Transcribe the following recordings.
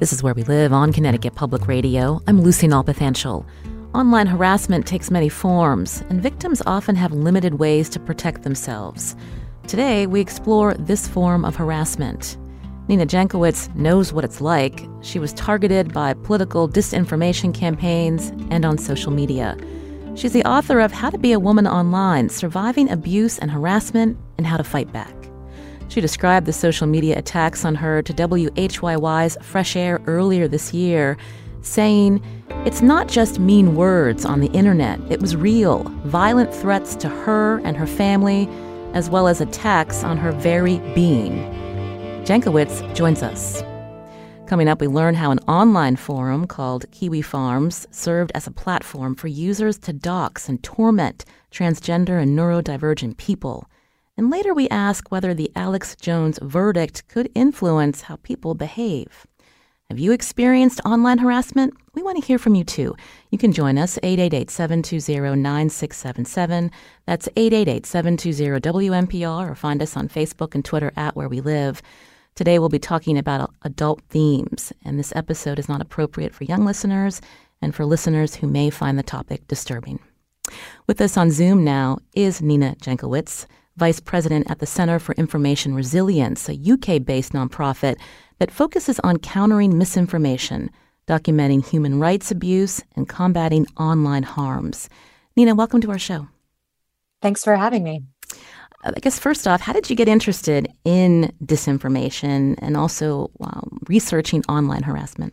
This is Where We Live on Connecticut Public Radio. I'm Lucy Nalpathanchel. Online harassment takes many forms, and victims often have limited ways to protect themselves. Today, we explore this form of harassment. Nina Jankowicz knows what it's like. She was targeted by political disinformation campaigns and on social media. She's the author of How to Be a Woman Online Surviving Abuse and Harassment and How to Fight Back. She described the social media attacks on her to WHYY's Fresh Air earlier this year, saying, It's not just mean words on the internet, it was real, violent threats to her and her family, as well as attacks on her very being. Jankowicz joins us. Coming up, we learn how an online forum called Kiwi Farms served as a platform for users to dox and torment transgender and neurodivergent people. And later we ask whether the Alex Jones verdict could influence how people behave. Have you experienced online harassment? We want to hear from you too. You can join us 888-720-9677. That's 888-720-WNPR or find us on Facebook and Twitter at Where We Live. Today we'll be talking about adult themes, and this episode is not appropriate for young listeners and for listeners who may find the topic disturbing. With us on Zoom now is Nina Jankowicz. Vice President at the Center for Information Resilience, a UK based nonprofit that focuses on countering misinformation, documenting human rights abuse, and combating online harms. Nina, welcome to our show. Thanks for having me. I guess first off, how did you get interested in disinformation and also um, researching online harassment?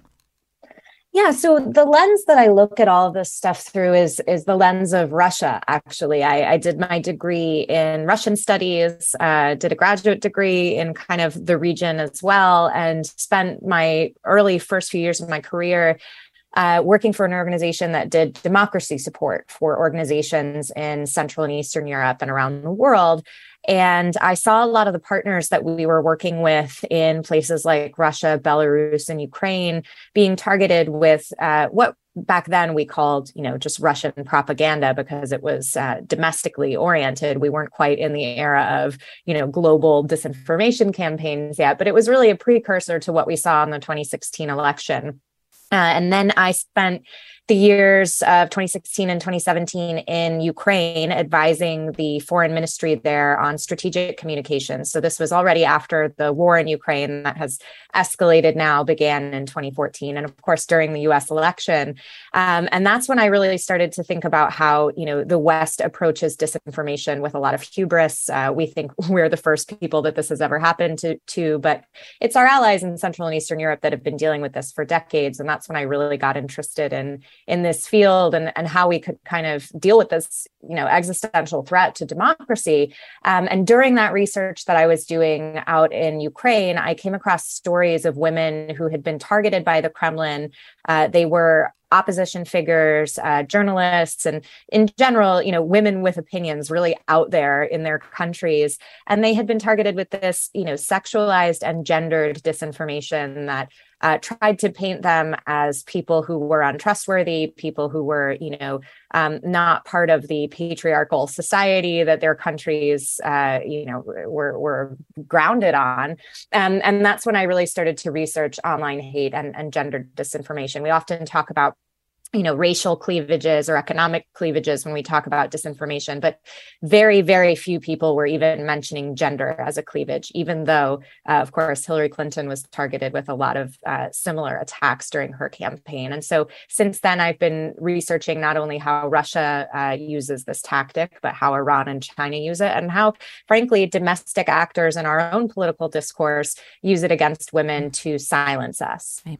Yeah, so the lens that I look at all of this stuff through is is the lens of Russia. Actually, I, I did my degree in Russian studies, uh, did a graduate degree in kind of the region as well, and spent my early first few years of my career uh, working for an organization that did democracy support for organizations in Central and Eastern Europe and around the world. And I saw a lot of the partners that we were working with in places like Russia, Belarus, and Ukraine being targeted with uh, what back then we called you know just russian propaganda because it was uh, domestically oriented. We weren't quite in the era of you know global disinformation campaigns yet but it was really a precursor to what we saw in the 2016 election. Uh, and then i spent the years of 2016 and 2017 in Ukraine, advising the foreign ministry there on strategic communications. So, this was already after the war in Ukraine that has escalated now, began in 2014. And of course, during the US election. Um, and that's when I really started to think about how, you know, the West approaches disinformation with a lot of hubris. Uh, we think we're the first people that this has ever happened to, to, but it's our allies in Central and Eastern Europe that have been dealing with this for decades. And that's when I really got interested in in this field and, and how we could kind of deal with this you know existential threat to democracy. Um, and during that research that i was doing out in ukraine i came across stories of women who had been targeted by the kremlin. Uh, they were opposition figures uh, journalists and in general you know women with opinions really out there in their countries. And they had been targeted with this you know sexualized and gendered disinformation that uh, tried to paint them as people who were untrustworthy, people who were, you know, um, not part of the patriarchal society that their countries, uh, you know, were, were grounded on. Um, and that's when I really started to research online hate and, and gender disinformation. We often talk about you know racial cleavages or economic cleavages when we talk about disinformation but very very few people were even mentioning gender as a cleavage even though uh, of course hillary clinton was targeted with a lot of uh, similar attacks during her campaign. And so since then i've been researching not only how russia uh, uses this tactic but how iran and china use it and how frankly domestic actors in our own political discourse use it against women to silence us. Right.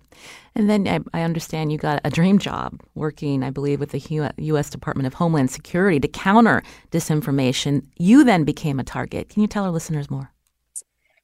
and then I, I understand you got a dream job. job working, I believe, with the U.S. Department of Homeland Security to counter disinformation. You then became a target. Can you tell our listeners more?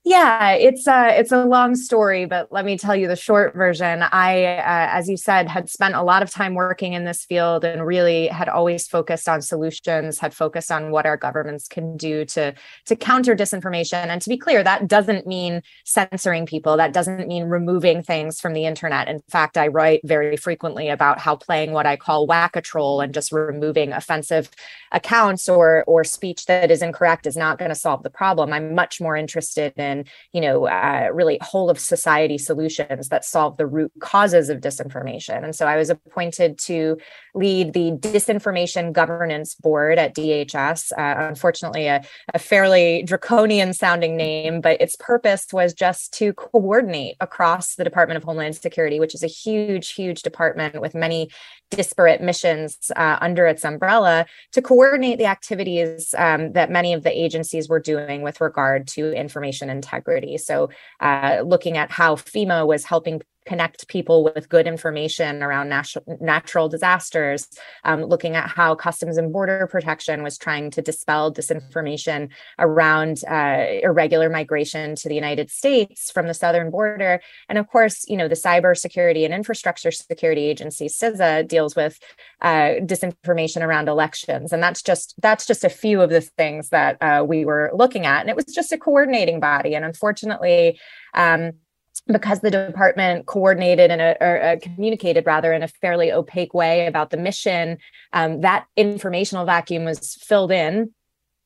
Yeah, it's a it's a long story, but let me tell you the short version. I, uh, as you said, had spent a lot of time working in this field and really had always focused on solutions, had focused on what our governments can do to to counter disinformation. And to be clear, that doesn't mean censoring people. That doesn't mean removing things from the internet. In fact, I write very frequently about how playing what I call whack a troll and just removing offensive accounts or or speech that is incorrect is not going to solve the problem. I'm much more interested in and you know uh, really whole of society solutions that solve the root causes of disinformation. And so i was appointed to lead the disinformation governance board at dhs uh, unfortunately a, a fairly draconian sounding name but its purpose was just to coordinate across the department of homeland security which is a huge huge department with many disparate missions uh, under its umbrella to coordinate the activities um, that many of the agencies were doing with regard to information integrity. So, uh, looking at how FEMA was helping connect people with good information around natural natural disasters, um, looking at how Customs and Border Protection was trying to dispel disinformation around uh, irregular migration to the United States from the southern border, and of course, you know the Cybersecurity and Infrastructure Security Agency (CISA) deals with uh, disinformation around elections, and that's just that's just a few of the things that uh, we were looking at, and it was just a coordinating body, and unfortunately. Um, because the department coordinated and uh, communicated rather in a fairly opaque way about the mission, um, that informational vacuum was filled in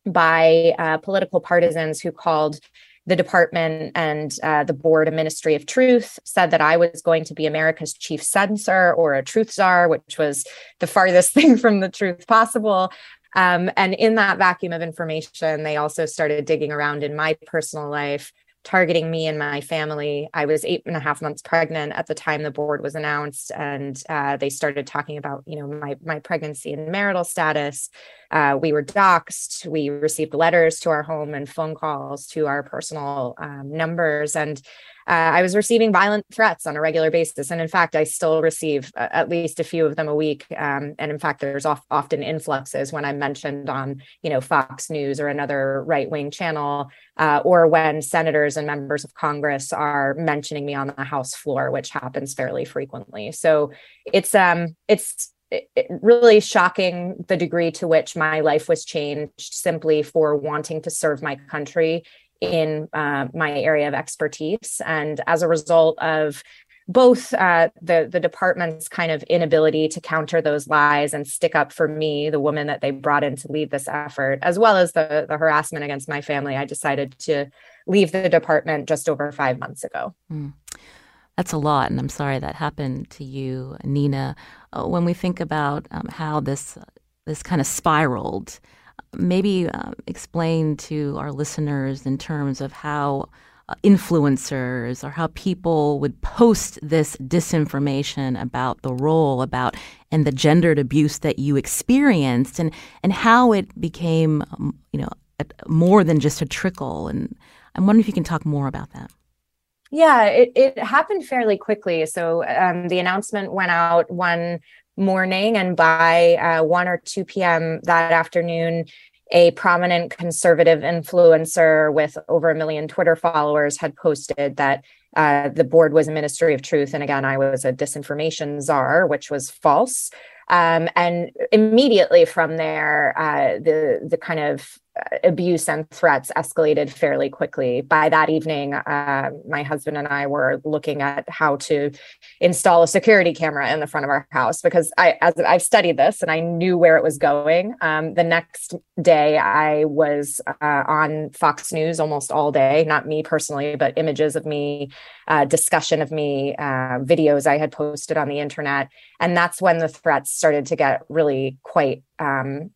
by uh, political partisans who called the department and uh, the board a ministry of truth said that i was going to be america's chief censor or a truth czar which was the farthest thing from the truth possible. Um, and in that vacuum of information they also started digging around in my personal life targeting me and my family. I was eight and a half months pregnant at the time the board was announced, and uh, they started talking about, you know, my my pregnancy and marital status. Uh, we were doxxed. We received letters to our home and phone calls to our personal um, numbers, and uh, I was receiving violent threats on a regular basis. And in fact, I still receive uh, at least a few of them a week. Um, and in fact, there's off, often influxes when I'm mentioned on, you know, Fox News or another right wing channel, uh, or when senators and members of Congress are mentioning me on the House floor, which happens fairly frequently. So it's um it's really shocking the degree to which my life was changed simply for wanting to serve my country in uh, my area of expertise. And as a result of both uh, the the department's kind of inability to counter those lies and stick up for me, the woman that they brought in to lead this effort, as well as the the harassment against my family, I decided to leave the department just over five months ago. Mm. That's a lot, and I'm sorry that happened to you, Nina. Uh, when we think about um, how this this kind of spiraled, maybe uh, explain to our listeners in terms of how uh, influencers or how people would post this disinformation about the role about and the gendered abuse that you experienced and and how it became um, you know more than just a trickle and i'm wondering if you can talk more about that. Yeah it, it happened fairly quickly. So um, the announcement went out one morning and by uh, 1 or 2 p.m. that afternoon, a prominent conservative influencer with over a million Twitter followers had posted that uh, the board was a ministry of truth. And again, I was a disinformation czar, which was false. Um, and immediately from there, uh, the the kind of abuse and threats escalated fairly quickly. By that evening, uh, my husband and I were looking at how to install a security camera in the front of our house because I, as I've studied this and I knew where it was going. Um, the next day, I was uh, on Fox News almost all day. Not me personally, but images of me, uh, discussion of me, uh, videos I had posted on the internet, and that's when the threats started to get really quite um,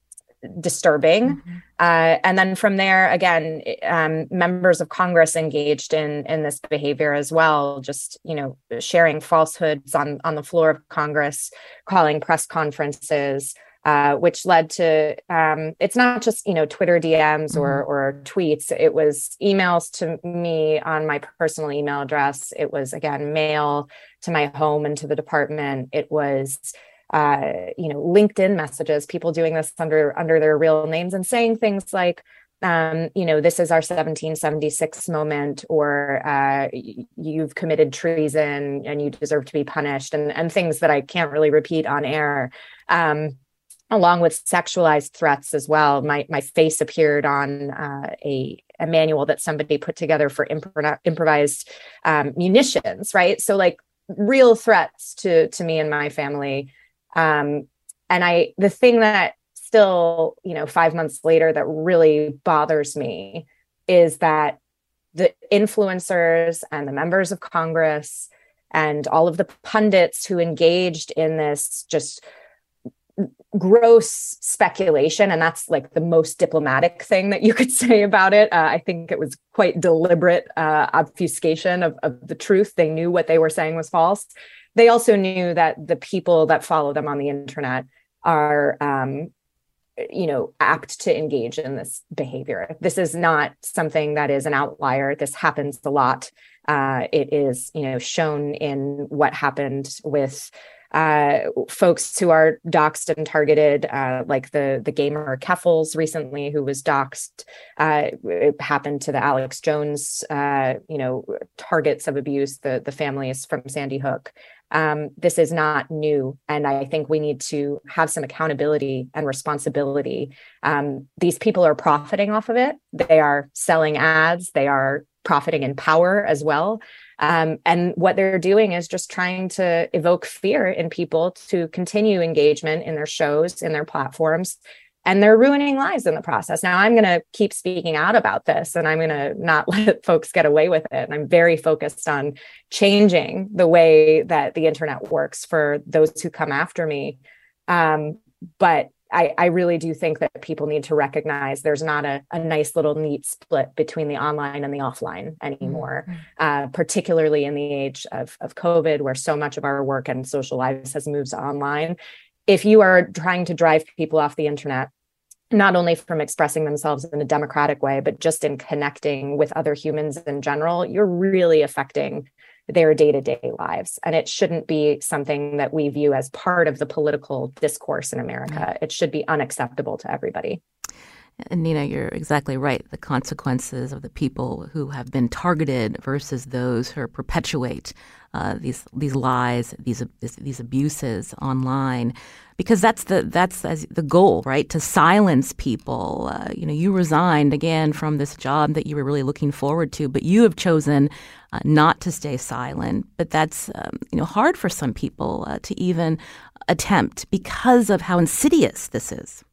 disturbing. Mm-hmm. Uh, and then from there, again, um, members of Congress engaged in in this behavior as well. Just you know, sharing falsehoods on on the floor of Congress, calling press conferences. Uh, which led to um, it's not just you know Twitter DMs or mm-hmm. or tweets. It was emails to me on my personal email address. It was again mail to my home and to the department. It was uh, you know linkedin messages people doing this under under their real names and saying things like um, you know, this is our 1776 moment, or uh, you've committed treason and you deserve to be punished, and, and things that I can't really repeat on air. Um, along with sexualized threats as well. My my face appeared on uh, a a manual that somebody put together for impro- improvised um, munitions, right? So like real threats to to me and my family. Um, and I the thing that still, you know, five months later that really bothers me is that the influencers and the members of Congress and all of the pundits who engaged in this just gross speculation and that's like the most diplomatic thing that you could say about it. Uh, i think it was quite deliberate uh, obfuscation of, of the truth. They knew what they were saying was false they also knew that the people that follow them on the internet are um, you know apt to engage in this behavior. This is not something that is an outlier. This happens a lot. Uh, it is you know shown in what happened with uh, folks who are doxxed and targeted, uh, like the the gamer Keffals recently, who was doxxed. Uh, it happened to the Alex Jones, uh, you know, targets of abuse, the the families from Sandy Hook um, this is not new. And I think we need to have some accountability and responsibility. Um, these people are profiting off of it. They are selling ads, they are profiting in power as well. Um, and what they're doing is just trying to evoke fear in people to continue engagement in their shows, in their platforms, and they're ruining lives in the process. Now, I'm going to keep speaking out about this and I'm going to not let folks get away with it. And I'm very focused on changing the way that the internet works for those who come after me. Um, but I, I, really do think that people need to recognize there's not a, a, nice little neat split between the online and the offline anymore, mm-hmm. uh, particularly in the age of, of COVID, where so much of our work and social lives has moved online if you are trying to drive people off the internet not only from expressing themselves in a democratic way but just in connecting with other humans in general you're really affecting their day-to-day lives and it shouldn't be something that we view as part of the political discourse in america it should be unacceptable to everybody and Nina, you're exactly right. The consequences of the people who have been targeted versus those who perpetuate uh, these these lies, these these abuses online, because that's the that's the goal, right? To silence people. Uh, you know, you resigned again from this job that you were really looking forward to, but you have chosen uh, not to stay silent. But that's um, you know hard for some people uh, to even attempt because of how insidious this is.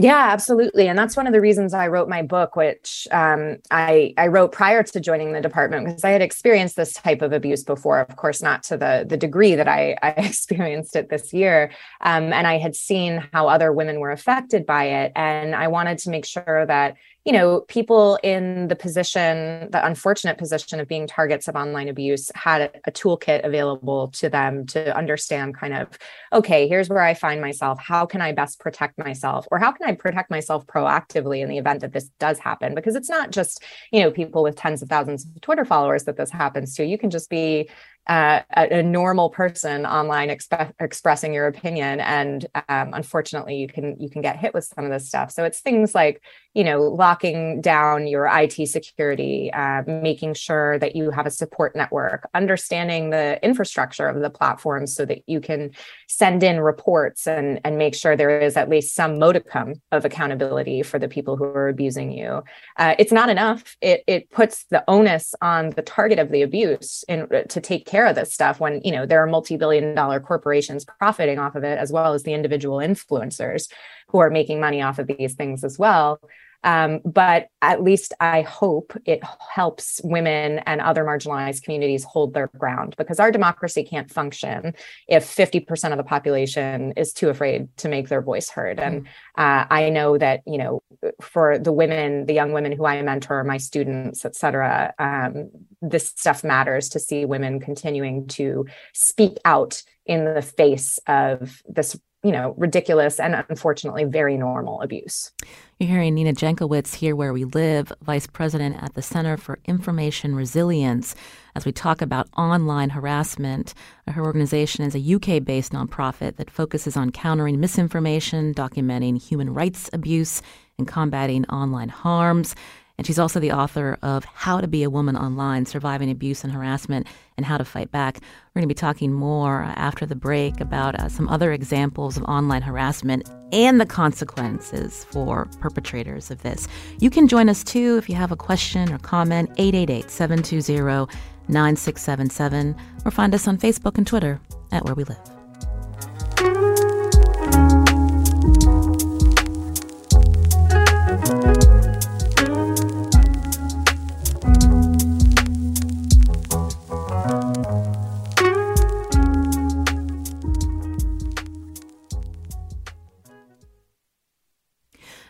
Yeah, absolutely, and that's one of the reasons I wrote my book, which um, I I wrote prior to joining the department because I had experienced this type of abuse before. Of course, not to the the degree that I, I experienced it this year, um, and I had seen how other women were affected by it, and I wanted to make sure that you know, people in the position, the unfortunate position of being targets of online abuse had a, toolkit available to them to understand kind of, okay, here's where I find myself. How can I best protect myself? Or how can I protect myself proactively in the event that this does happen? Because it's not just, you know, people with tens of thousands of Twitter followers that this happens to. You can just be uh, a, a, normal person online exp- expressing your opinion. And um, unfortunately you can you can get hit with some of this stuff. So it's things like you know locking down your it security uh, making sure that you have a support network understanding the infrastructure of the platform so that you can send in reports and and make sure there is at least some modicum of accountability for the people who are abusing you. Uh, it's not enough. It it puts the onus on the target of the abuse in to take care care of this stuff when you know there are multi-billion dollar corporations profiting off of it as well as the individual influencers who are making money off of these things as well um, but at least I hope it helps women and other marginalized communities hold their ground because our democracy can't function if 50% of the population is too afraid to make their voice heard. And mm-hmm. uh, I know that, you know, for the women, the young women who I mentor, my students, et cetera, um, this stuff matters to see women continuing to speak out in the face of this you know, ridiculous and unfortunately very normal abuse. You're hearing Nina Jankowicz here where we live, Vice President at the Center for Information Resilience, as we talk about online harassment. Her organization is a UK based nonprofit that focuses on countering misinformation, documenting human rights abuse, and combating online harms. And she's also the author of How to Be a Woman Online Surviving Abuse and Harassment and How to Fight Back. We're going to be talking more after the break about uh, some other examples of online harassment and the consequences for perpetrators of this. You can join us too if you have a question or comment, 888 720 9677, or find us on Facebook and Twitter at Where We Live.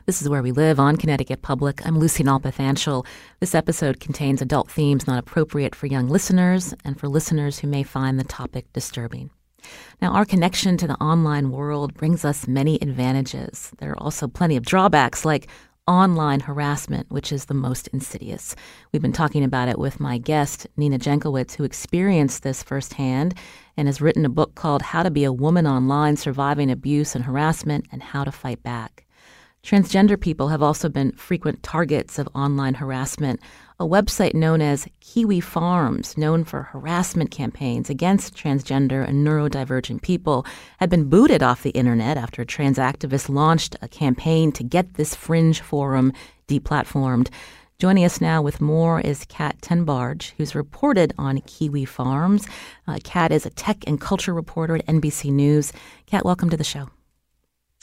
This is Where We Live on Connecticut Public. I'm Lucy Nalpathanchel. This episode contains adult themes not appropriate for young listeners and for listeners who may find the topic disturbing. Now, our connection to the online world brings us many advantages. There are also plenty of drawbacks, like online harassment, which is the most insidious. We've been talking about it with my guest, Nina Jankowicz, who experienced this firsthand and has written a book called How to Be a Woman Online Surviving Abuse and Harassment and How to Fight Back. Transgender people have also been frequent targets of online harassment. A website known as Kiwi Farms, known for harassment campaigns against transgender and neurodivergent people, had been booted off the internet after a trans activists launched a campaign to get this fringe forum deplatformed. Joining us now with more is Kat Tenbarge, who's reported on Kiwi Farms. Uh, Kat is a tech and culture reporter at NBC News. Kat, welcome to the show.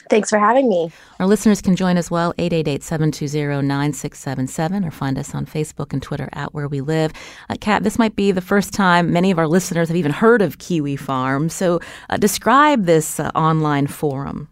Thanks for having me. Our listeners can join as well, 888-720-9677, or find us on Facebook and Twitter at Where We Live. Uh, Kat, this might be the first time many of our listeners have even heard of Kiwi Farm. So uh, describe this uh, online forum.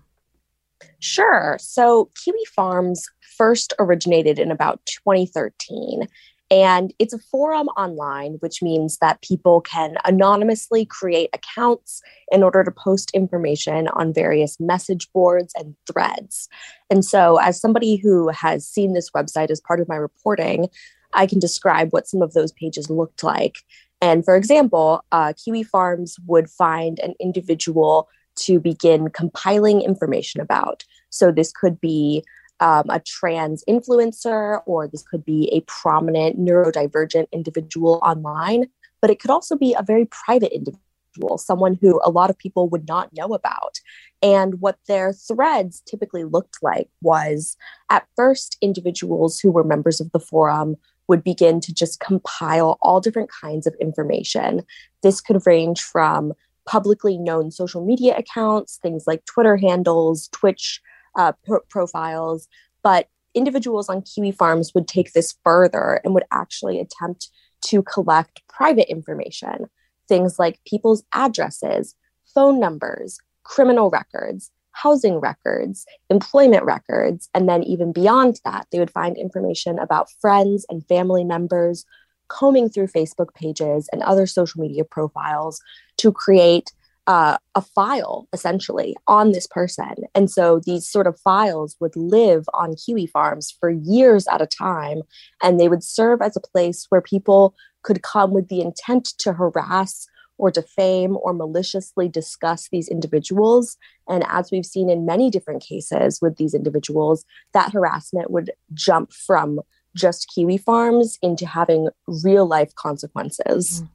Sure. So Kiwi Farms first originated in about 2013 and it's a forum online, which means that people can anonymously create accounts in order to post information on various message boards and threads. And so, as somebody who has seen this website as part of my reporting, I can describe what some of those pages looked like. And for example, uh, Kiwi Farms would find an individual to begin compiling information about. So, this could be um, a trans influencer, or this could be a prominent neurodivergent individual online, but it could also be a very private individual, someone who a lot of people would not know about. And what their threads typically looked like was at first, individuals who were members of the forum would begin to just compile all different kinds of information. This could range from publicly known social media accounts, things like Twitter handles, Twitch uh, pro- profiles, but individuals on Kiwi farms would take this further and would actually attempt to collect private information, things like people's addresses, phone numbers, criminal records, housing records, employment records, and then even beyond that, they would find information about friends and family members, combing through Facebook pages and other social media profiles to create uh, a file essentially on this person. And so these sort of files would live on Kiwi farms for years at a time. And they would serve as a place where people could come with the intent to harass or defame or maliciously discuss these individuals. And as we've seen in many different cases with these individuals, that harassment would jump from just Kiwi farms into having real life consequences. Mm.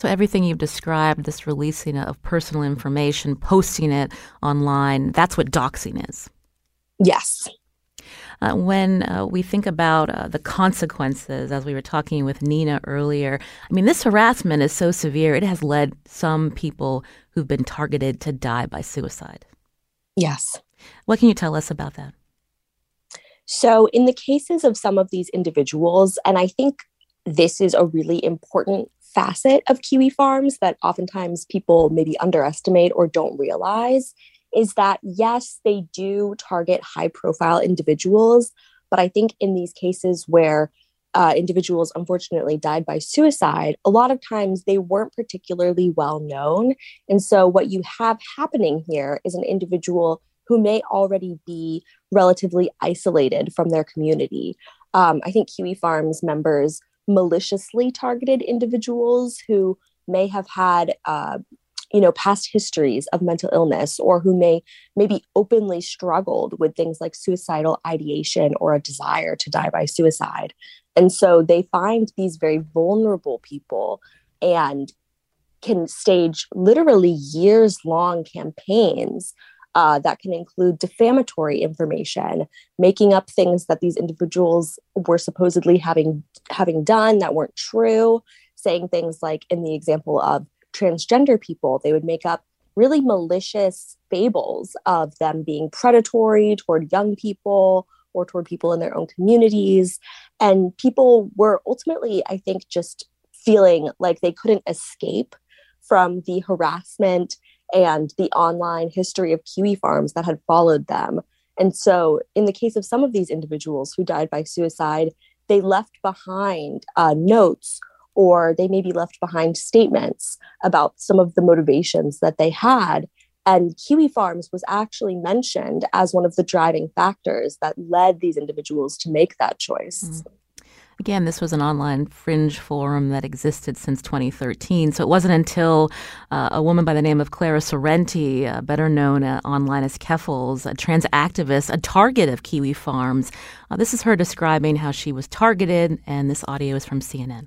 So, everything you've described, this releasing of personal information, posting it online, that's what doxing is. Yes. Uh, when uh, we think about uh, the consequences, as we were talking with Nina earlier, I mean, this harassment is so severe, it has led some people who've been targeted to die by suicide. Yes. What can you tell us about that? So, in the cases of some of these individuals, and I think this is a really important facet of Kiwi farms that oftentimes people maybe underestimate or don't realize is that yes, they do target high profile individuals, but I think in these cases where uh, individuals unfortunately died by suicide, a lot of times they weren't particularly well known. And so, what you have happening here is an individual who may already be relatively isolated from their community. Um, I think Kiwi Farms members maliciously targeted individuals who may have had uh, you know past histories of mental illness or who may maybe openly struggled with things like suicidal ideation or a desire to die by suicide. And so they find these very vulnerable people and can stage literally years long campaigns uh, that can include defamatory information, making up things that these individuals were supposedly having having done that weren't true, saying things like in the example of transgender people, they would make up really malicious fables of them being predatory toward young people or toward people in their own communities. And people were ultimately, I think, just feeling like they couldn't escape from the harassment and the online history of kiwi farms that had followed them. And so, in the case of some of these individuals who died by suicide, they left behind uh, notes or they maybe left behind statements about some of the motivations that they had. And Kiwi Farms was actually mentioned as one of the driving factors that led these individuals to make that choice. Mm-hmm. Again, this was an online fringe forum that existed since 2013. So it wasn't until uh, a woman by the name of Clara Sorrenti, uh, better known uh, online as Keffals, a trans activist, a target of Kiwi Farms, uh, this is her describing how she was targeted, and this audio is from CNN.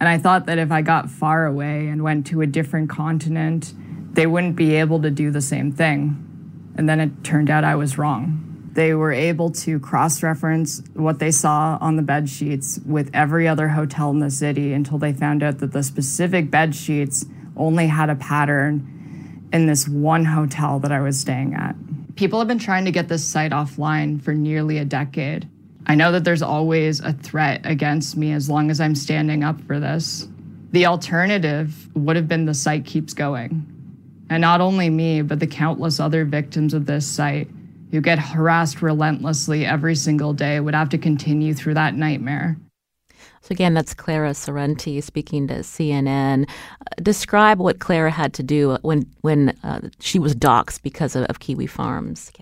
And I thought that if I got far away and went to a different continent, they wouldn't be able to do the same thing. And then it turned out I was wrong. They were able to cross reference what they saw on the bed sheets with every other hotel in the city until they found out that the specific bed sheets only had a pattern in this one hotel that I was staying at. People have been trying to get this site offline for nearly a decade. I know that there's always a threat against me as long as I'm standing up for this. The alternative would have been the site keeps going. And not only me, but the countless other victims of this site who get harassed relentlessly every single day would have to continue through that nightmare. So, again, that's Clara Sorrenti speaking to CNN. Uh, describe what Clara had to do when, when uh, she was doxxed because of, of Kiwi Farms.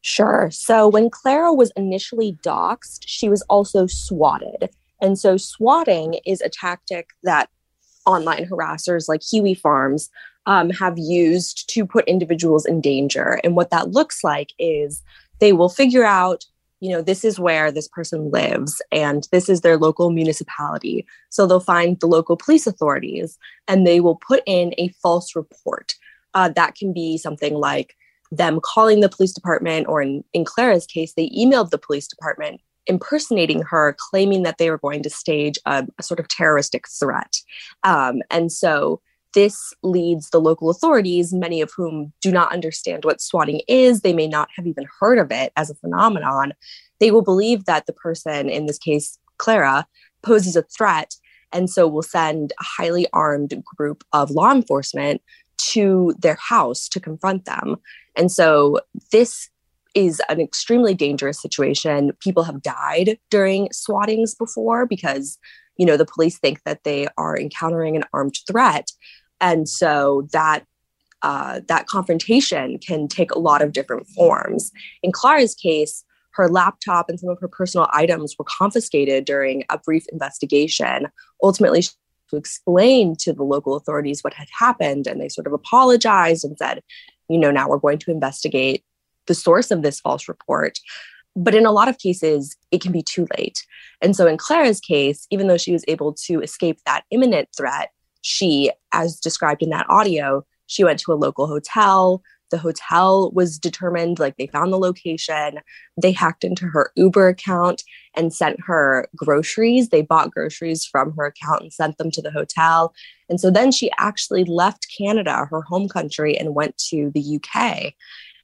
Sure. So, when Clara was initially doxxed, she was also swatted. And so, swatting is a tactic that online harassers like Kiwi Farms um, have used to put individuals in danger. And what that looks like is they will figure out, you know, this is where this person lives and this is their local municipality. So they'll find the local police authorities and they will put in a false report. Uh, that can be something like them calling the police department, or in, in Clara's case, they emailed the police department impersonating her, claiming that they were going to stage a, a sort of terroristic threat. Um, and so this leads the local authorities, many of whom do not understand what swatting is, they may not have even heard of it as a phenomenon. They will believe that the person, in this case, Clara, poses a threat and so will send a highly armed group of law enforcement to their house to confront them. And so this is an extremely dangerous situation. People have died during swattings before because, you know, the police think that they are encountering an armed threat and so that uh, that confrontation can take a lot of different forms. In Clara's case, her laptop and some of her personal items were confiscated during a brief investigation. Ultimately, to explain to the local authorities what had happened, and they sort of apologized and said, you know, now we're going to investigate the source of this false report. But in a lot of cases, it can be too late. And so in Clara's case, even though she was able to escape that imminent threat, she, as described in that audio, she went to a local hotel. The hotel was determined, like they found the location. They hacked into her Uber account and sent her groceries. They bought groceries from her account and sent them to the hotel. And so then she actually left Canada, her home country, and went to the UK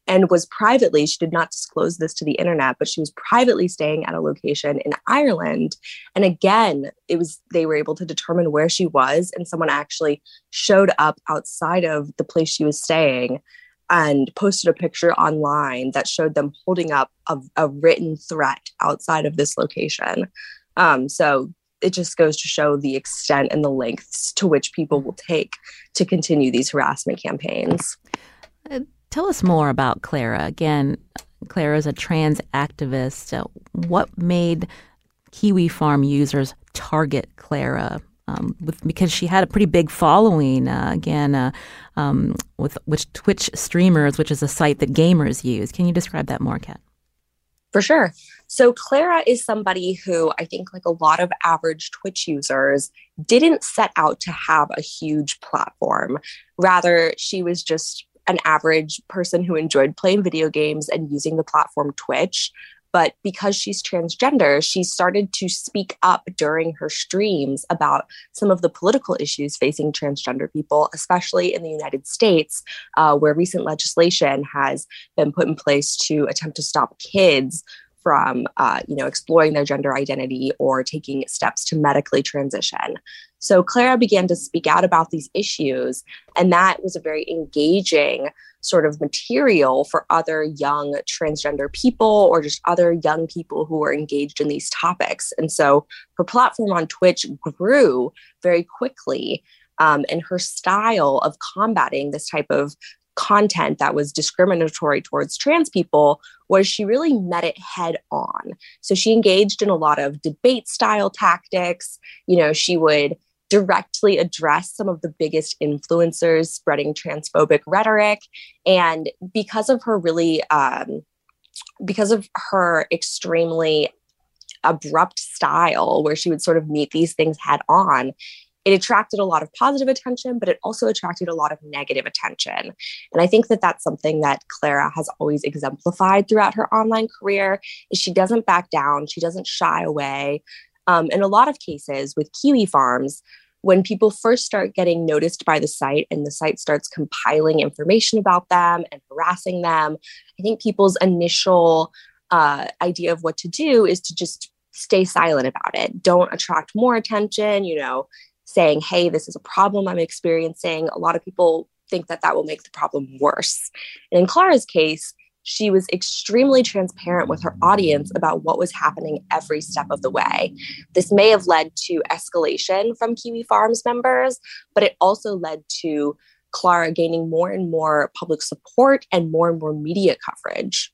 and was privately, she did not disclose this to the internet, but she was privately staying at a location in Ireland. And again, it was they were able to determine where she was, and someone actually showed up outside of the place she was staying and posted a picture online that showed them holding up a, a written threat outside of this location. Um, so it just goes to show the extent and the lengths to which people will take to continue these harassment campaigns. Tell us more about Clara. Again, Clara is a trans activist. Uh, what made Kiwi Farm users target Clara? Um, with, because she had a pretty big following, uh, again, uh, um, with which Twitch streamers, which is a site that gamers use. Can you describe that more, Kat? For sure. So, Clara is somebody who I think, like a lot of average Twitch users, didn't set out to have a huge platform. Rather, she was just an average person who enjoyed playing video games and using the platform Twitch. But because she's transgender, she started to speak up during her streams about some of the political issues facing transgender people, especially in the United States, uh, where recent legislation has been put in place to attempt to stop kids from uh, you know exploring their gender identity or taking steps to medically transition so clara began to speak out about these issues and that was a very engaging sort of material for other young transgender people or just other young people who are engaged in these topics and so her platform on twitch grew very quickly um, and her style of combating this type of content that was discriminatory towards trans people was she really met it head on. So she engaged in a lot of debate style tactics. You know, she would directly address some of the biggest influencers spreading transphobic rhetoric. And because of her really, um, because of her extremely abrupt style where she would sort of meet these things head on it attracted a lot of positive attention, but it also attracted a lot of negative attention. And I think that that's something that Clara has always exemplified throughout her online career is she doesn't back down, she doesn't shy away. Um, in a lot of cases with Kiwi Farms, when people first start getting noticed by the site and the site starts compiling information about them and harassing them, I think people's initial uh, idea of what to do is to just stay silent about it. Don't attract more attention, you know, saying, hey, this is a problem I'm experiencing, a lot of people think that that will make the problem worse. And in Clara's case, she was extremely transparent with her audience about what was happening every step of the way. This may have led to escalation from Kiwi Farms members, but it also led to Clara gaining more and more public support and more and more media coverage.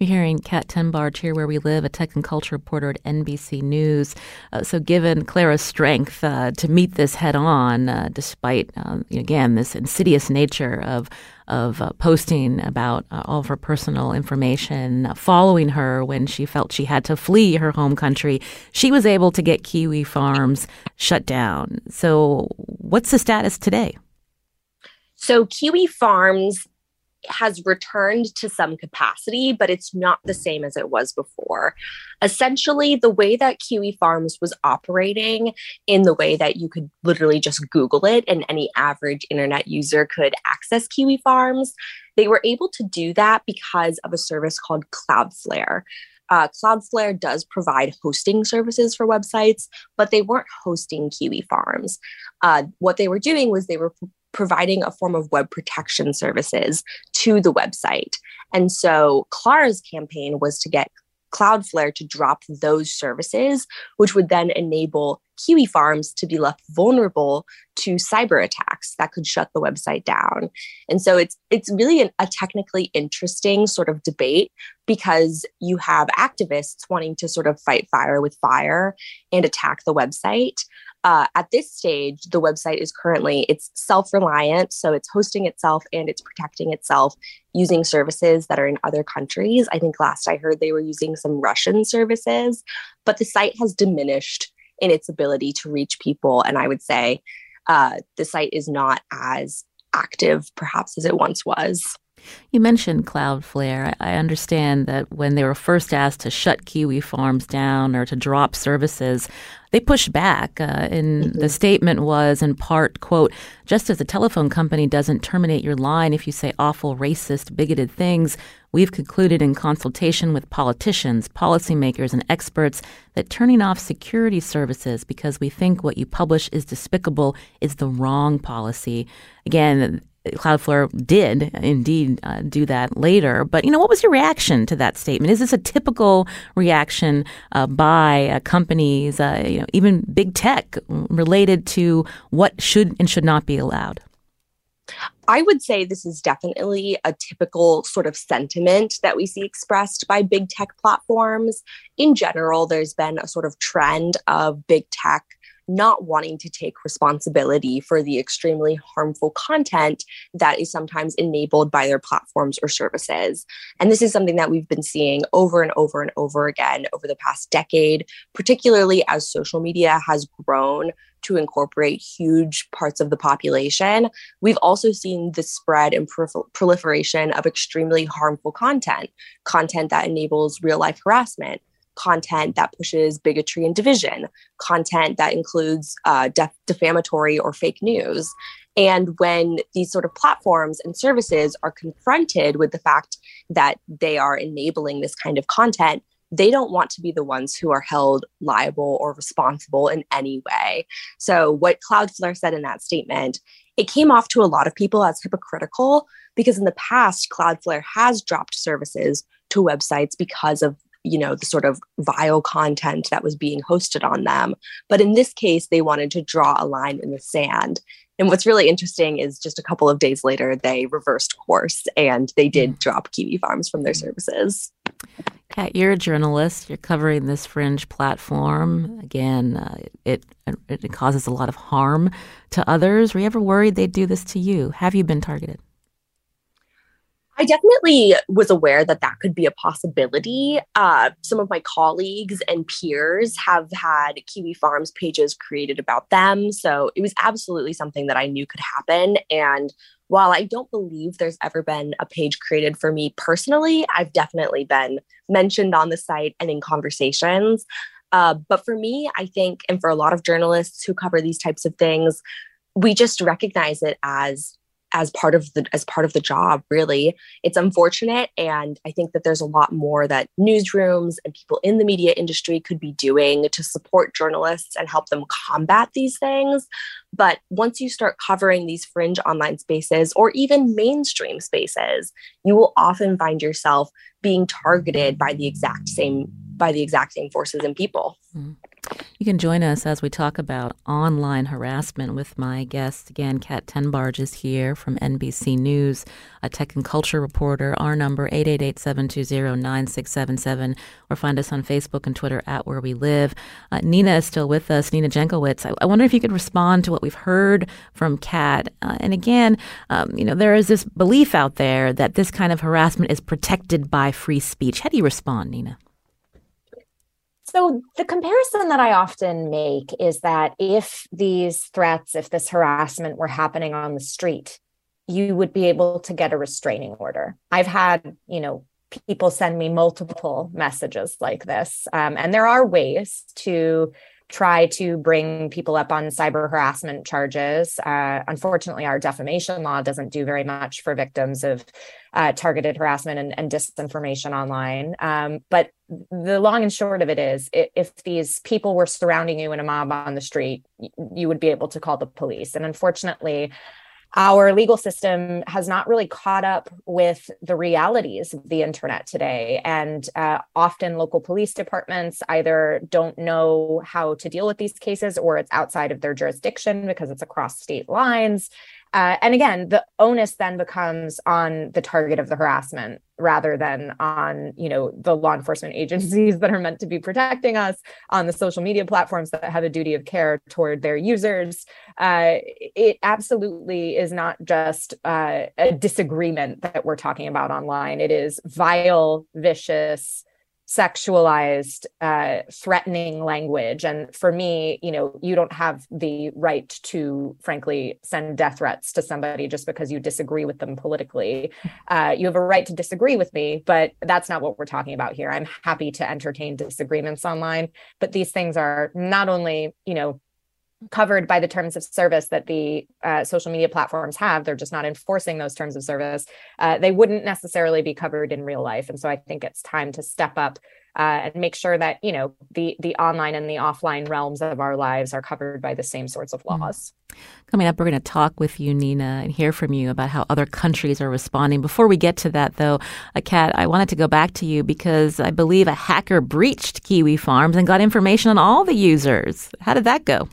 You're hearing Kat Tenbarge here where we live, a tech and culture reporter at NBC News. Uh, so, given Clara's strength uh, to meet this head on, uh, despite, um, again, this insidious nature of of uh, posting about uh, all of her personal information, following her when she felt she had to flee her home country, she was able to get Kiwi Farms shut down. So, what's the status today? So, Kiwi Farms has returned to some capacity, but it's not the same as it was before. Essentially, the way that Kiwi Farms was operating, in the way that you could literally just Google it and any average internet user could access Kiwi Farms, they were able to do that because of a service called Cloudflare. Uh, Cloudflare does provide hosting services for websites, but they weren't hosting Kiwi Farms. Uh, what they were doing was they were providing a form of web protection services to the website. And so Clara's campaign was to get Cloudflare to drop those services, which would then enable Kiwi farms to be left vulnerable to cyber attacks that could shut the website down. And so it's it's really an, a technically interesting sort of debate because you have activists wanting to sort of fight fire with fire and attack the website, uh, at this stage, the website is currently it's self-reliant, so it's hosting itself and it's protecting itself using services that are in other countries. I think last I heard they were using some Russian services, but the site has diminished in its ability to reach people, and I would say uh, the site is not as active, perhaps, as it once was. You mentioned Cloudflare. I understand that when they were first asked to shut Kiwi Farms down or to drop services, they pushed back. Uh, and mm-hmm. the statement was, in part, quote, just as a telephone company doesn't terminate your line if you say awful, racist, bigoted things, we've concluded in consultation with politicians, policymakers, and experts that turning off security services because we think what you publish is despicable is the wrong policy. Again, Cloudflare did indeed uh, do that later. But you know, what was your reaction to that statement? Is this a typical reaction uh, by uh, companies, uh, you know, even big tech, related to what should and should not be allowed? I would say this is definitely a typical sort of sentiment that we see expressed by big tech platforms. In general, there's been a sort of trend of big tech not wanting to take responsibility for the extremely harmful content that is sometimes enabled by their platforms or services. And this is something that we've been seeing over and over and over again over the past decade, particularly as social media has grown to incorporate huge parts of the population. We've also seen the spread and proliferation of extremely harmful content, content that enables real life harassment, content that pushes bigotry and division, content that includes uh, def- defamatory or fake news. And when these sort of platforms and services are confronted with the fact that they are enabling this kind of content, they don't want to be the ones who are held liable or responsible in any way. So, what Cloudflare said in that statement, it came off to a lot of people as hypocritical because in the past, Cloudflare has dropped services to websites because of you know the sort of vile content that was being hosted on them but in this case they wanted to draw a line in the sand and what's really interesting is just a couple of days later they reversed course and they did mm. drop kiwi farms from their services Kat, you're a journalist. You're covering this fringe platform. Again, uh, it it causes a lot of harm to others. Were you ever worried they'd do this to you? Have you been targeted? I definitely was aware that that could be a possibility. Uh, some of my colleagues and peers have had Kiwi Farms pages created about them. So it was absolutely something that I knew could happen. And while I don't believe there's ever been a page created for me personally, I've definitely been mentioned on the site and in conversations. Uh, but for me, I think, and for a lot of journalists who cover these types of things, we just recognize it as as part of the as part of the job really. It's unfortunate and i think that there's a lot more that newsrooms and people in the media industry could be doing to support journalists and help them combat these things. But once you start covering these fringe online spaces or even mainstream spaces you will often find yourself being targeted by the exact same by the exact same forces and people. Mm-hmm. You can join us as we talk about online harassment with my guest. Again, Kat Tenbarge is here from NBC News, a tech and culture reporter. Our number, 888-720-9677, or find us on Facebook and Twitter at Where We Live. Uh, Nina is still with us, Nina Jankowicz. I, I, wonder if you could respond to what we've heard from Kat. Uh, and again, um, you know, there is this belief out there that this kind of harassment is protected by free speech. How do you respond, Nina? So, the comparison that I often make is that if these threats, if this harassment were happening on the street, you would be able to get a restraining order. I've had, you know, people send me multiple messages like this. Um, and there are ways to try to bring people up on cyber harassment charges. Uh, unfortunately, our defamation law doesn't do very much for victims of uh, targeted harassment and, and disinformation online. Um, but the long and short of it is if these people were surrounding you in a mob on the street, you would be able to call the police. And unfortunately, our legal system has not really caught up with the realities of the internet today. And uh, often local police departments either don't know how to deal with these cases or it's outside of their jurisdiction because it's across state lines. Uh, and again, the onus then becomes on the target of the harassment rather than on you know the law enforcement agencies that are meant to be protecting us on the social media platforms that have a duty of care toward their users. Uh, it absolutely is not just uh, a disagreement that we're talking about online. It is vile, vicious sexualized uh, threatening language. And for me you know you don't have the right to frankly send death threats to somebody just because you disagree with them politically. Uh, you have a right to disagree with me but that's not what we're talking about here. I'm happy to entertain disagreements online but these things are not only you know covered by the terms of service that the uh, social media platforms have. They're just not enforcing those terms of service. Uh, they wouldn't necessarily be covered in real life. And so I think it's time to step up uh, and make sure that you know the the online and the offline realms of our lives are covered by the same sorts of mm. laws. Coming up, we're going to talk with you, Nina, and hear from you about how other countries are responding. Before we get to that, though, a Kat, I wanted to go back to you because I believe a hacker breached Kiwi Farms and got information on all the users. How did that go?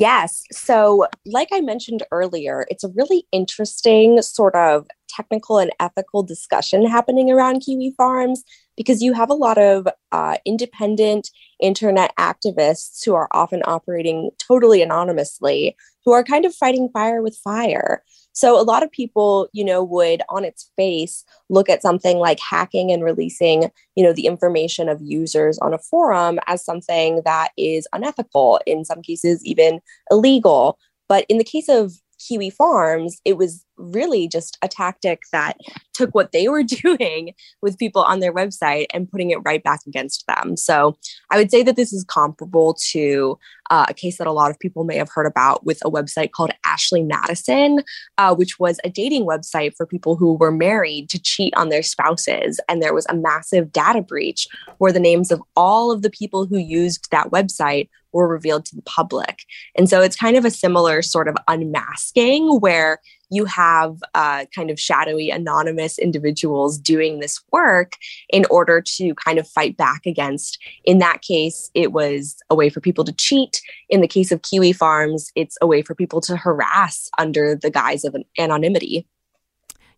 Yes. So, like I mentioned earlier, it's a really interesting sort of technical and ethical discussion happening around Kiwi Farms because you have a lot of uh, independent internet activists who are often operating totally anonymously who are kind of fighting fire with fire. So a lot of people, you know, would on its face look at something like hacking and releasing, you know, the information of users on a forum as something that is unethical, in some cases even illegal. But in the case of Kiwi Farms, it was really just a tactic that took what they were doing with people on their website and putting it right back against them. So I would say that this is comparable to uh, a case that a lot of people may have heard about with a website called Ashley Madison, uh, which was a dating website for people who were married to cheat on their spouses. And there was a massive data breach where the names of all of the people who used that website were revealed to the public. And so it's kind of a similar sort of unmasking where you have uh, kind of shadowy, anonymous individuals doing this work in order to kind of fight back against. In that case, it was a way for people to cheat. In the case of Kiwi Farms, it's a way for people to harass under the guise of anonymity.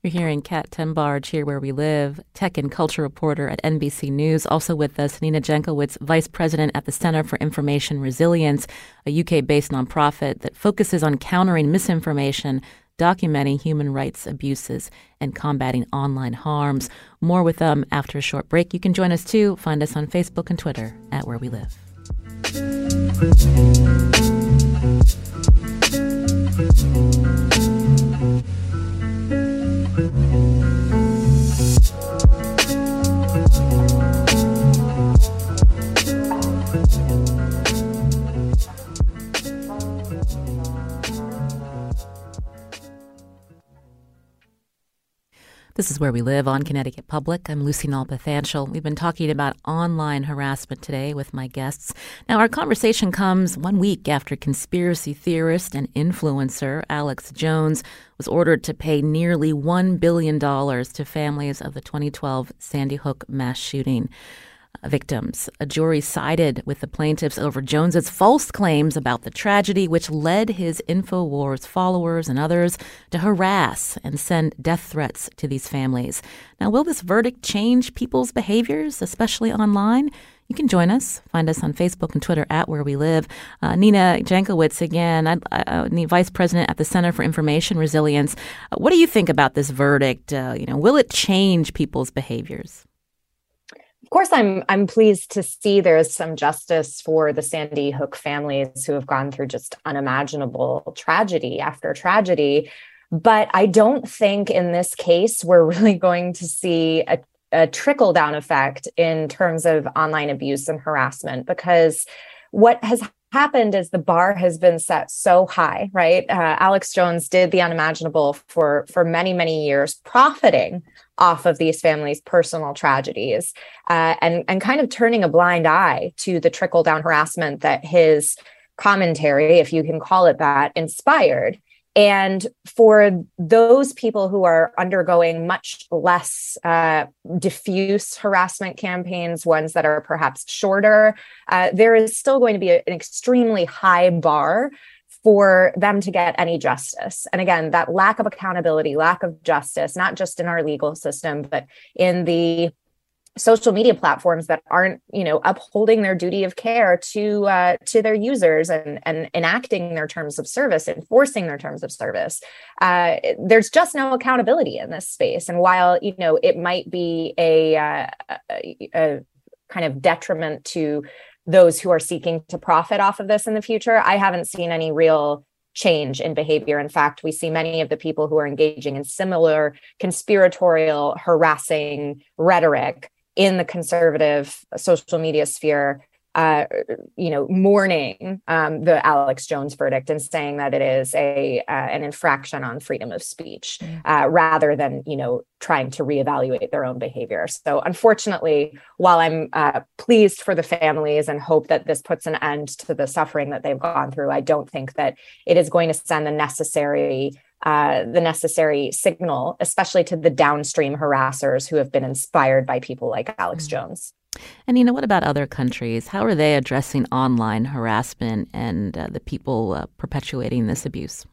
You're hearing Kat Tenbarge here where we live, tech and culture reporter at NBC News. Also with us, Nina Jankowicz, vice president at the Center for Information Resilience, a UK based nonprofit that focuses on countering misinformation documenting human rights abuses and combating online harms. More with them after a short break. You can join us too. Find us on Facebook and Twitter at Where We Live. This is Where We Live on Connecticut Public. I'm Lucy Nalpathanchil. We've been talking about online harassment today with my guests. Now, our conversation comes one week after conspiracy theorist and influencer Alex Jones was ordered to pay nearly $1 billion to families of the 2012 Sandy Hook mass shooting victims. A jury sided with the plaintiffs over Jones's false claims about the tragedy, which led his InfoWars followers and others to harass and send death threats to these families. Now, will this verdict change people's behaviors, especially online? You can join us. Find us on Facebook and Twitter at Where We Live. Uh, Nina Jankowicz, again, I, I, I, Vice President at the Center for Information Resilience. Uh, what do you think about this verdict? Uh, you know, will it change people's behaviors? Course, I'm I'm pleased to see there's some justice for the Sandy Hook families who have gone through just unimaginable tragedy after tragedy. But I don't think in this case we're really going to see a, a trickle down effect in terms of online abuse and harassment because what has happened is the bar has been set so high right uh, alex jones did the unimaginable for for many many years profiting off of these families personal tragedies uh, and and kind of turning a blind eye to the trickle down harassment that his commentary if you can call it that inspired. And for those people who are undergoing much less uh, diffuse harassment campaigns, ones that are perhaps shorter, uh, there is still going to be a, an extremely high bar for them to get any justice. And again, that lack of accountability, lack of justice, not just in our legal system, but in the social media platforms that aren't you know upholding their duty of care to uh, to their users and and enacting their terms of service enforcing their terms of service uh, there's just no accountability in this space and while you know it might be a, uh, a, a kind of detriment to those who are seeking to profit off of this in the future i haven't seen any real change in behavior. In fact, we see many of the people who are engaging in similar conspiratorial, harassing rhetoric in the conservative social media sphere uh, you know, mourning um, the Alex Jones verdict and saying that it is a uh, an infraction on freedom of speech, mm. uh, rather than you know trying to reevaluate their own behavior. So, unfortunately, while I'm uh, pleased for the families and hope that this puts an end to the suffering that they've gone through, I don't think that it is going to send the necessary uh, the necessary signal, especially to the downstream harassers who have been inspired by people like Alex mm. Jones. And you know, what about other countries? How are they addressing online harassment and uh, the people uh, perpetuating this abuse?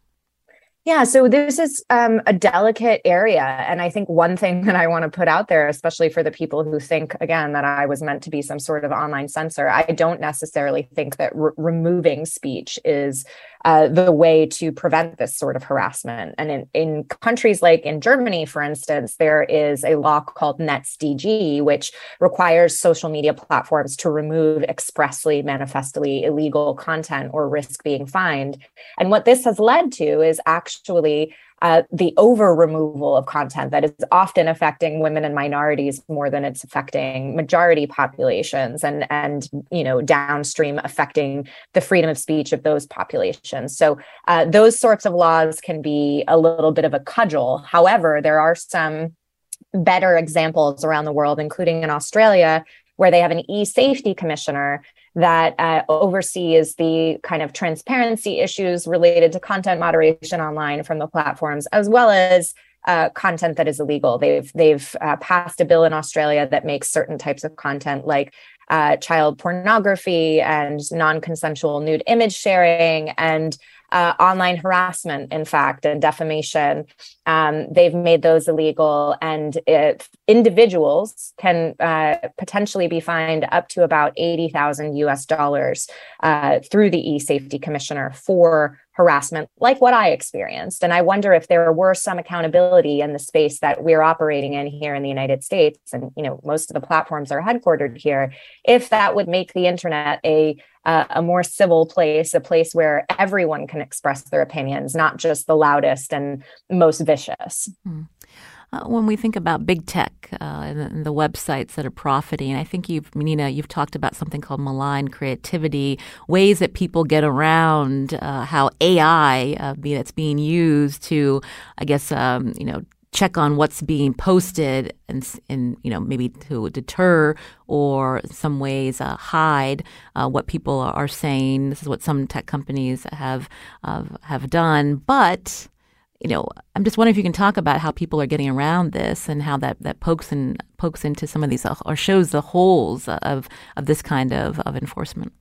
Yeah, so this is um, a delicate area. And I think one thing that I want to put out there, especially for the people who think, again, that I was meant to be some sort of online censor, I don't necessarily think that re- removing speech is uh, the way to prevent this sort of harassment. And in, in countries like in Germany, for instance, there is a law called NetzDG, which requires social media platforms to remove expressly, manifestly illegal content or risk being fined. And what this has led to is actually uh, the over removal of content that is often affecting women and minorities more than it's affecting majority populations and and you know downstream affecting the freedom of speech of those populations. So uh, those sorts of laws can be a little bit of a cudgel. However there are some better examples around the world including in australia where they have an e-safety commissioner that uh, oversees the kind of transparency issues related to content moderation online from the platforms, as well as uh, content that is illegal. They've they've uh, passed a bill in Australia that makes certain types of content like uh, child pornography and non-consensual nude image sharing and uh, online harassment, in fact, and defamation. Um, they've made those illegal, and if individuals can uh, potentially be fined up to about eighty thousand U.S. dollars uh, through the e-safety commissioner for harassment like what I experienced. And I wonder if there were some accountability in the space that we're operating in here in the United States. And, you know, most of the platforms are headquartered here, if that would make the internet a uh, a more civil place, a place where everyone can express their opinions, not just the loudest and most vicious. Mm. Uh, when we think about big tech uh, and, the websites that are profiting, I think you've, Nina, you've talked about something called malign creativity, ways that people get around uh, how AI uh, that's being used to, I guess, um, you know, check on what's being posted and, and you know maybe to deter or some ways uh, hide uh, what people are saying. This is what some tech companies have uh, have done, but you know, I'm just wondering if you can talk about how people are getting around this and how that, that pokes and pokes into some of these or shows the holes of of this kind of, of enforcement.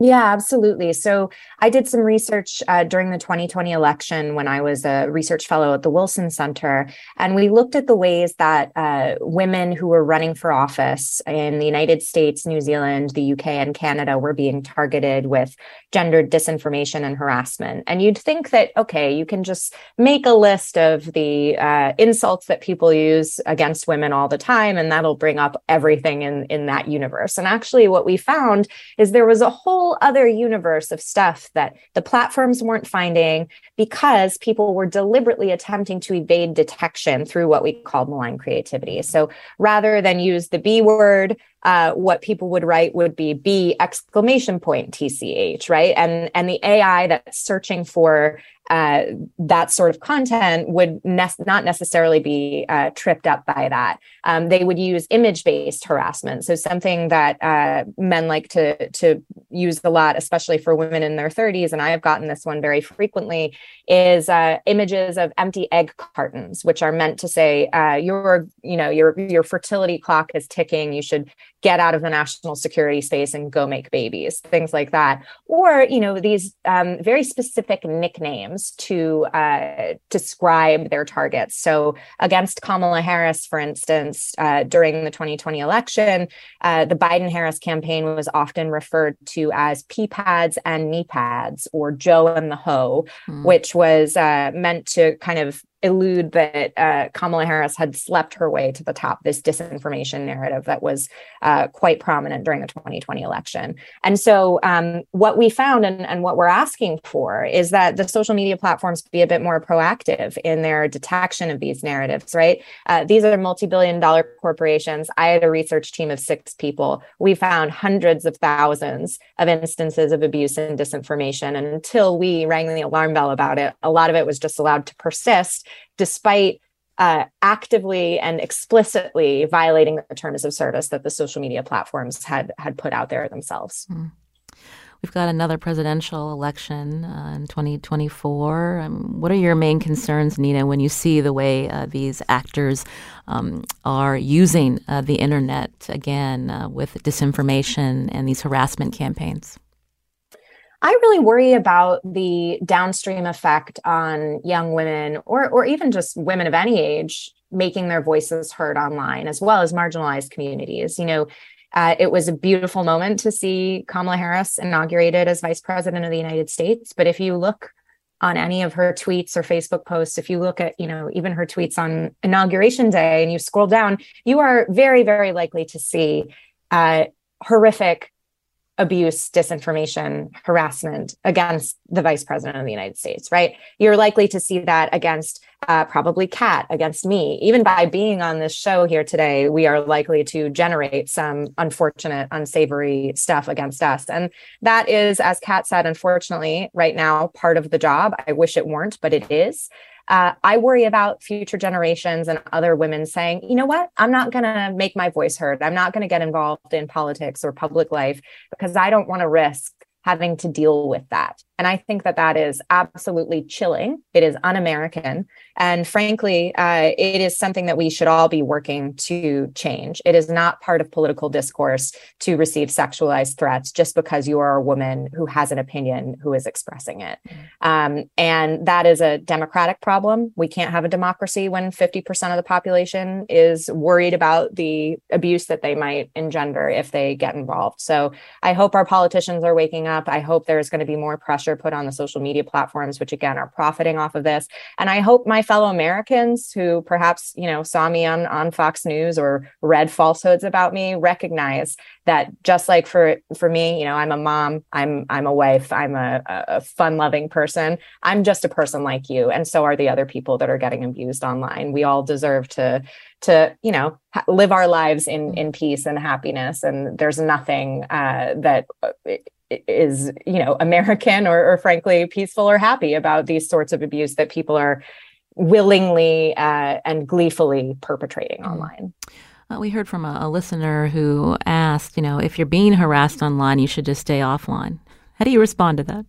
Yeah, absolutely. So I did some research uh, during the 2020 election when I was a research fellow at the Wilson Center. And we looked at the ways that uh, women who were running for office in the United States, New Zealand, the UK, and Canada were being targeted with gendered disinformation and harassment. And you'd think that, okay, you can just make a list of the uh, insults that people use against women all the time, and that'll bring up everything in, in that universe. And actually, what we found is there was a whole whole other universe of stuff that the platforms weren't finding because people were deliberately attempting to evade detection through what we call malign creativity. So rather than use the B word, uh, what people would write would be B exclamation point TCH, right? And and the AI that's searching for uh, that sort of content would ne- not necessarily be uh, tripped up by that. Um, they would use image-based harassment, so something that uh, men like to to use a lot, especially for women in their 30s, and I have gotten this one very frequently, is uh, images of empty egg cartons, which are meant to say uh, your you know your your fertility clock is ticking. You should get out of the national security space and go make babies, things like that, or you know these um, very specific nicknames to uh, describe their targets. So, against Kamala Harris, for instance, uh, during the 2020 election, uh, the Biden Harris campaign was often referred to as pee pads and knee pads or Joe and the hoe, mm. which was uh, meant to kind of elude that uh, Kamala Harris had slept her way to the top, this disinformation narrative that was uh, quite prominent during the 2020 election. And so, um, what we found and, and what we're asking for is that the social media platforms be a bit more proactive in their detection of these narratives, right? Uh, these are multi billion dollar corporations. I had a research team of six people. We found hundreds of thousands of instances of abuse and disinformation. And until we rang the alarm bell about it, a lot of it was just allowed to persist despite uh, actively and explicitly violating the terms of service that the social media platforms had had put out there themselves. Mm. We've got another presidential election uh, in 2024. Um, what are your main concerns, Nina, when you see the way uh, these actors um, are using uh, the internet again uh, with disinformation and these harassment campaigns? I really worry about the downstream effect on young women or or even just women of any age making their voices heard online as well as marginalized communities. You know, uh, it was a beautiful moment to see Kamala Harris inaugurated as vice president of the United States. But if you look on any of her tweets or Facebook posts, if you look at, you know, even her tweets on inauguration day and you scroll down, you are very, very likely to see uh, horrific abuse, disinformation, harassment against the vice president of the United States, right? You're likely to see that against uh, probably Kat, against me. Even by being on this show here today, we are likely to generate some unfortunate, unsavory stuff against us. And that is, as Kat said, unfortunately, right now, part of the job. I wish it weren't, but it is. Uh, I worry about future generations and other women saying, you know what, I'm not going to make my voice heard. I'm not going to get involved in politics or public life because I don't want to risk having to deal with that. And I think that that is absolutely chilling. It is un American. And frankly, uh, it is something that we should all be working to change. It is not part of political discourse to receive sexualized threats just because you are a woman who has an opinion who is expressing it. Um, and that is a democratic problem. We can't have a democracy when 50% of the population is worried about the abuse that they might engender if they get involved. So I hope our politicians are waking up. I hope there's going to be more pressure put on the social media platforms, which again are profiting off of this. And I hope my fellow Americans who perhaps, you know, saw me on, on Fox News or read falsehoods about me recognize that just like for for me, you know, I'm a mom, I'm I'm a wife, I'm a, a fun-loving person. I'm just a person like you. And so are the other people that are getting abused online. We all deserve to to you know live our lives in in peace and happiness and there's nothing uh, that uh, is you know american or, or, frankly peaceful or happy about these sorts of abuse that people are willingly uh, and gleefully perpetrating mm-hmm. online. Uh, we heard from a, a, listener who asked you know if you're being harassed online you should just stay offline. How do you respond to that?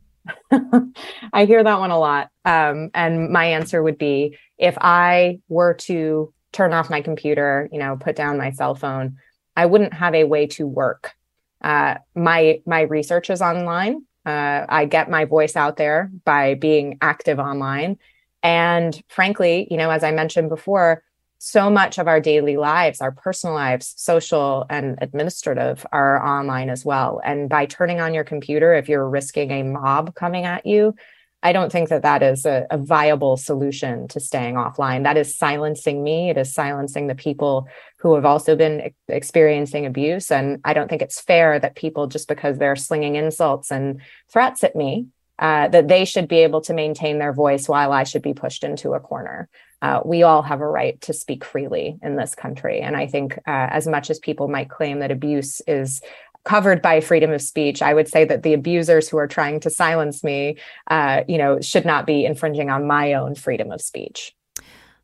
I hear that one a lot. Um, and my answer would be if i were to turn off my computer you know put down my cell phone i wouldn't have a way to work uh, my my research is online. Uh, I get my voice out there by being active online, and frankly, you know, as I mentioned before, so much of our daily lives, our personal lives, social and administrative, are online as well. And by turning on your computer, if you're risking a mob coming at you, I don't think that that is a, a, viable solution to staying offline. That is silencing me. It is silencing the people who have also been experiencing abuse. And I don't think it's fair that people, just because they're slinging insults and threats at me, uh, that they should be able to maintain their voice while I should be pushed into a corner. Uh, we all have a right to speak freely in this country. And I think, uh, as much as people might claim that abuse is covered by freedom of speech. I would say that the abusers who are trying to silence me, uh, you know, should not be infringing on my own freedom of speech.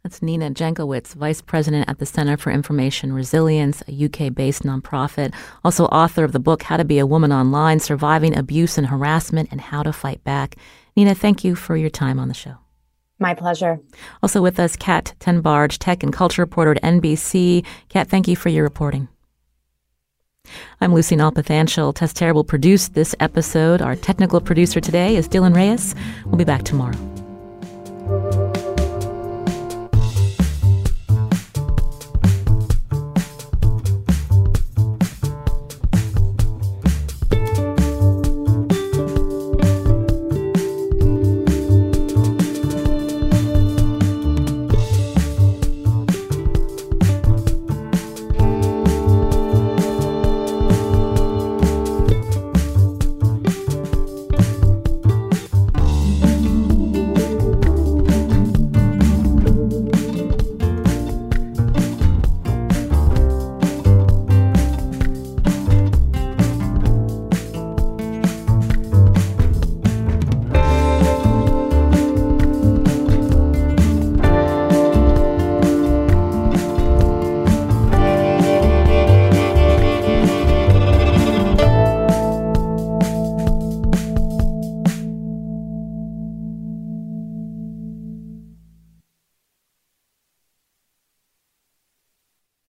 That's Nina Jankowicz, Vice President at the Center for Information Resilience, a UK based nonprofit, also author of the book How to Be a Woman Online Surviving Abuse and Harassment and How to Fight Back. Nina, thank you for your time on the show. My pleasure. Also with us, Kat Tenbarge, tech and culture reporter at NBC. Kat, thank you for your reporting. I'm Lucy Nalpathanchil. Tess Terrible produced this episode. Our technical producer today is Dylan Reyes. We'll be back tomorrow.